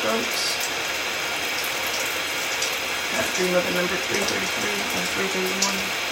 three goats. Of the number 333 and 331.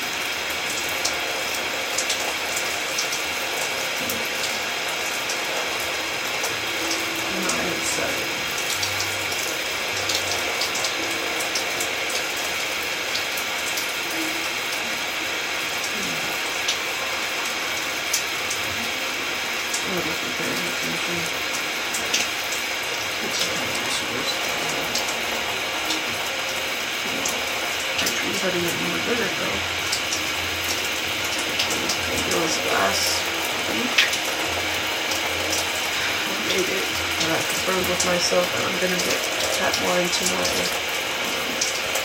Everybody in the bigger though. It was last week. I made it. And confirmed with myself that I'm gonna get tap more into my um,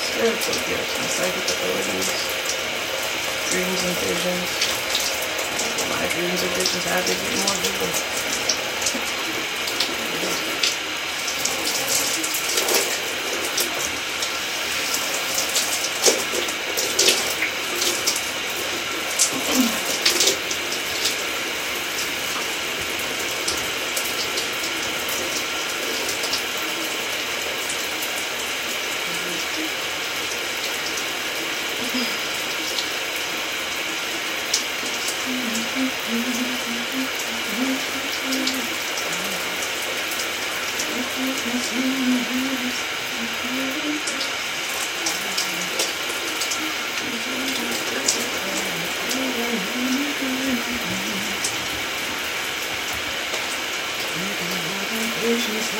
spiritual gifts and psychic abilities, dreams and visions. My dreams and visions have to get more vivid.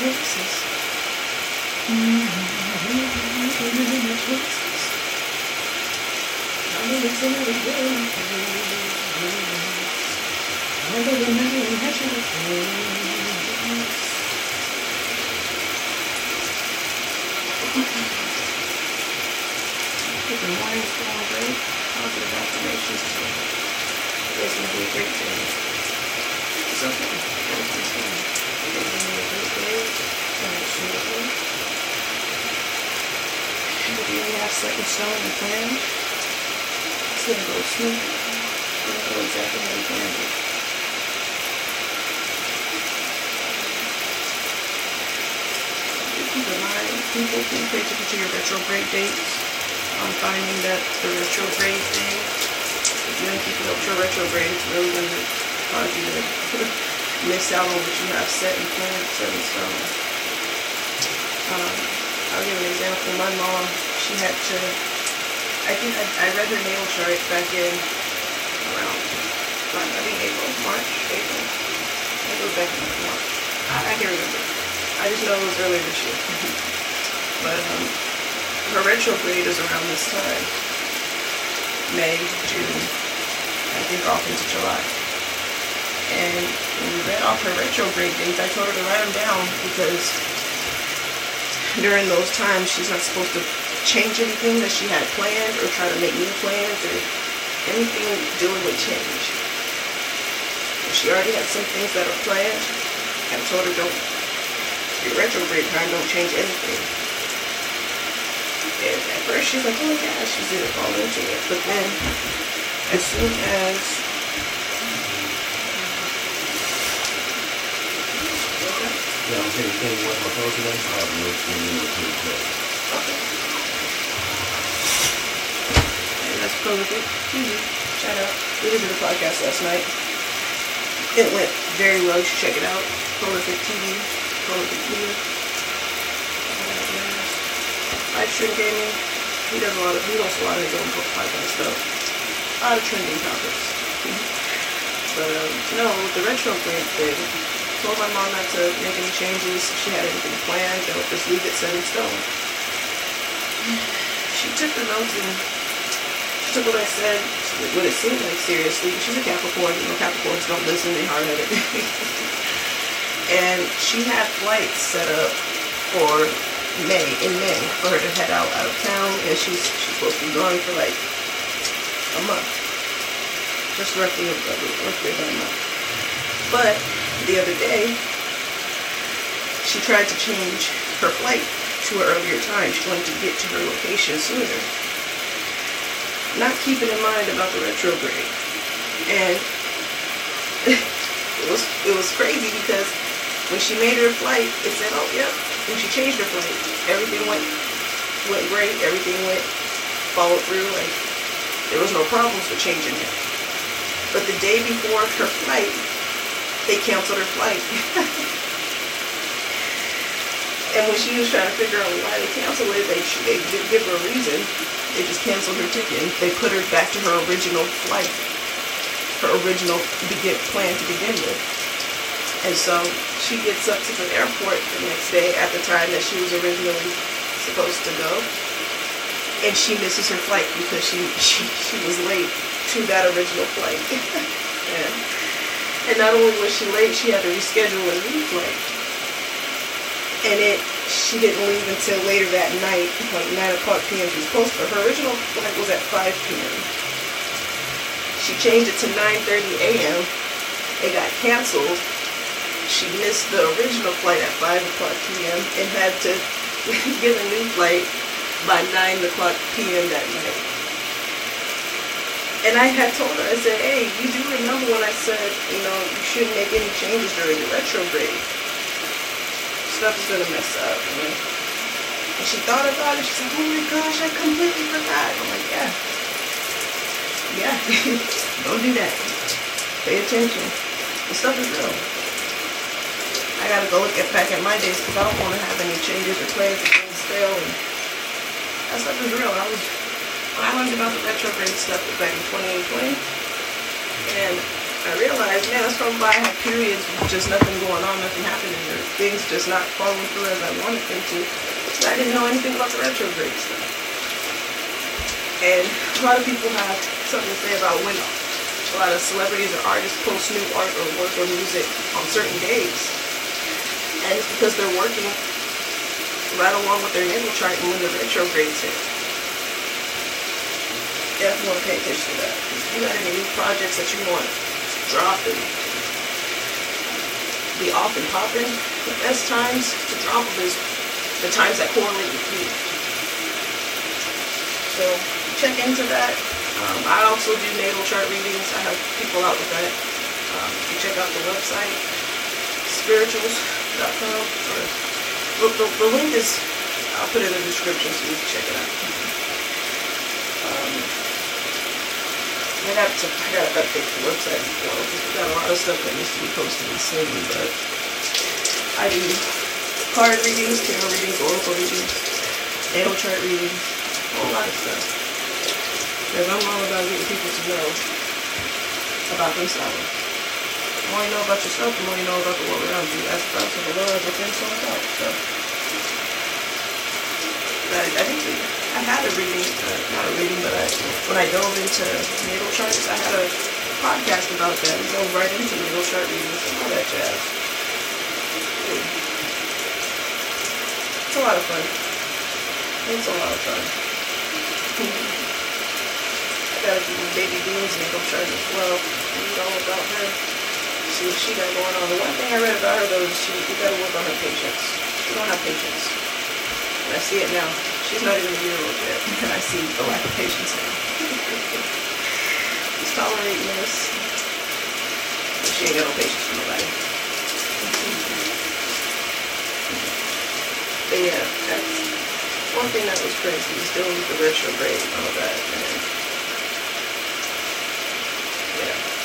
Texas. Mm-hmm. Seni geçmeksiz Ama seni Ama dönerim her şey Keep in mind, small break, positive affirmations to it. It great day. It's okay. It doesn't do great things. going to do great. It doesn't great the deal last second shot in the plan. It's gonna go smooth. It's gonna go exactly how we planned it. Keep in mind, people can pay attention to your retrograde dates. I'm finding that the retrograde thing, if you don't keep it up to your retrograde, it's really gonna cause you to miss out on what you have set and planned, set in stone. Um, I'll give an example. My mom she had to, I think I, I read her natal chart back in around, I think April, March, April. I think it was back in March. I, can't remember. I just know it was earlier this year. Mm-hmm. but um, her retrograde is around this time. May, June, I think off into July. And when we read off her retrograde dates, I told her to write them down because during those times she's not supposed to change anything that she had planned or try to make new plans or anything dealing with change. If she already had some things that are planned, I told her don't, your retrograde time, don't change anything. And at first she's like, oh yeah, she's didn't fall into it. But then, as soon as Yeah, I'm saying, can you watch my phone today? I have no screen in the play. Okay. Prolific TV. Mm-hmm. Shout out. We did a podcast last night. It went very well. You should check it out. Prolific TV. Prolific Media. Live stream gaming. He does a lot of, he does a lot of his own podcast stuff. A lot of trending topics. Mm-hmm. but um, no, with the retrograde thing, told my mom not to make any changes. She had anything planned, don't just leave it set in stone. She took the notes and took what I said, what it seemed like seriously. She's a Capricorn, you know, Capricorns don't listen, they hard headed. and she had flights set up for May, in May, for her to head out out of town, and she's she's supposed to be gone for like a month, just roughly, roughly about a month. But the other day, she tried to change her flight to an earlier time. She wanted to get to her location sooner. Not keeping in mind about the retrograde. And it was it was crazy because when she made her flight, it said, oh yep. When she changed her flight, everything went went great, everything went followed through, like there was no problems with changing it. But the day before her flight, they canceled her flight. and when she was trying to figure out why they canceled it, they, they didn't give her a reason. They just canceled her ticket. They put her back to her original flight, her original begin, plan to begin with. And so she gets up to the airport the next day at the time that she was originally supposed to go. And she misses her flight because she, she, she was late to that original flight. yeah. And not only was she late, she had to reschedule a new flight. And it, she didn't leave until later that night, like 9 o'clock p.m. She was supposed to, her original flight was at 5 p.m. She changed it to 9.30 a.m. It got canceled. She missed the original flight at 5 o'clock p.m. and had to get a new flight by 9 o'clock p.m. that night. And I had told her, I said, hey, you do remember when I said, you know, you shouldn't make any changes during the retrograde. Stuff is gonna mess up. Know? And she thought about it. She's like, oh my gosh, I completely forgot. I'm like, yeah. Yeah. Don't do that. Pay attention. The stuff is real. I gotta go look at back at my days because I don't want to have any changes or plans or things fail. And that stuff is real. I was when I learned about the retrograde stuff back in 2020, and I realized, man, that's from by I had periods with just nothing going on, nothing things just not following through as I wanted them to. I didn't know anything about the retrograde stuff. And a lot of people have something to say about when a lot of celebrities or artists post new art or work or music on certain days. And it's because they're working right along with their natal chart and when the retrogrades hit definitely want to pay attention to that. If you got any new projects that you want to drop and be off and popping, the best times to drop them is the times that correlate with you. So check into that. Um, I also do natal chart readings. I have people out with that. Um, you check out the website, spirituals.com. Or, the, the link is, I'll put it in the description so you can check it out. I got to I gotta update the website as well we got a lot of stuff that needs to be posted and seen, but I do card readings, tarot readings, oracle readings, natal chart readings, a whole lot of stuff. Because I'm all about getting people to know about themselves. The more you know about yourself, the more you know about the world around you. As the Lord within, so without. So, I, I think I had a reading, uh, not a reading, but I, when I dove into natal charts, I had a podcast about that. We dove right into natal chart readings and all that jazz. It's a lot of fun. It's a lot of fun. I gotta do Baby Bean's natal chart as well. Read all about her. See what she got going on. The one thing I read about her though is she you gotta work on her patience. She don't have patience. I see it now. She's not even a year old yet. And I see the lack of patience now. She's tolerating this. But she ain't got no patience for nobody. But yeah, that's one thing that was crazy is dealing with the retrograde and all that yeah.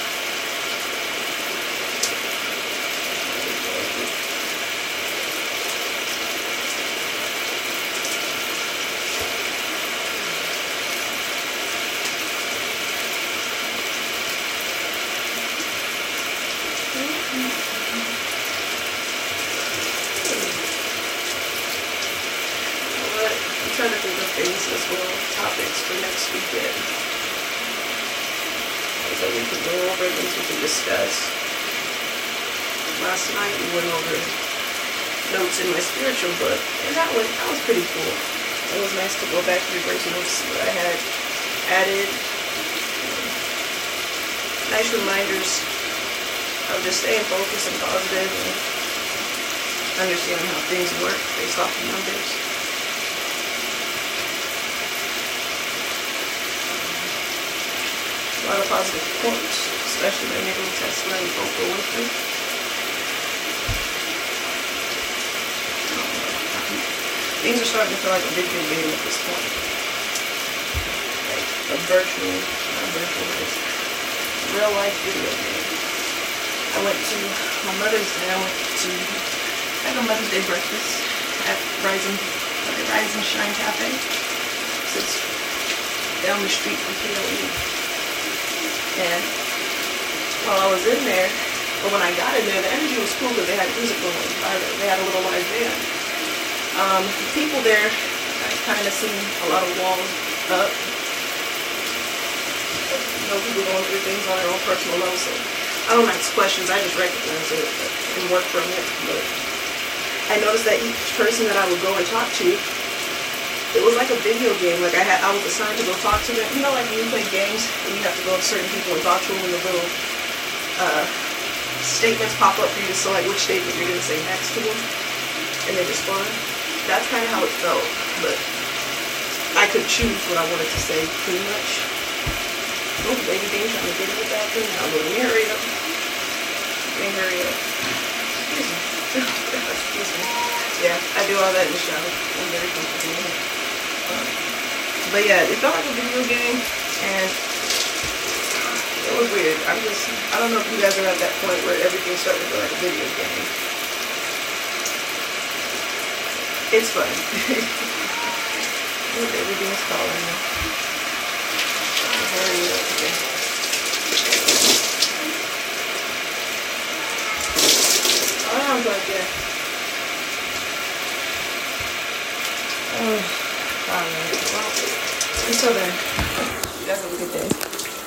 But I'm trying to think of things as well, topics for next weekend. That we can go over, things we can discuss. Last night we went over notes in my spiritual book, and that was that was pretty cool. It was nice to go back to reverse notes, what I had added. Nice reminders of just staying focused and positive and understanding how things work based off of numbers. A lot of positive quotes, especially Nikola Tesla and Oprah Winfrey. Things are starting to feel like a video game at this point. Like a virtual, not virtual, it's real life video game. I went to my mother's day. I went to had a Mother's Day breakfast at Rise and Rise and Shine Cafe. It's down the street from PLE. And while I was in there, but when I got in there, the energy was cool because they had music going. They had a little live band. Um, the people there, I kind of seen a lot of walls up. You know, people going through things on their own personal level. So I don't ask questions. I just recognize it and work from it. But I noticed that each person that I would go and talk to, it was like a video game. Like I had, I was assigned to go talk to them. You know, like when you play games and you have to go up to certain people and talk to them, and the little uh, statements pop up for you to select which statement you're going to say next to them, and they respond. That's kind of how it felt, but I could choose what I wanted to say pretty much. Oh, baby Bean trying to get in the bathroom now. Me hurry up. Me hurry up. Excuse me. Excuse me. Yeah, I do all that in the shower. I'm very comfortable. But yeah, it felt like a video game, and it was weird. I'm just, I don't know if you guys are at that point where everything's starting to feel like a video game. It's fun. Look, everything's calling me. Hurry up. Okay. Sounds like it. Oh, oh. Um, well, then, still there. That's a good day.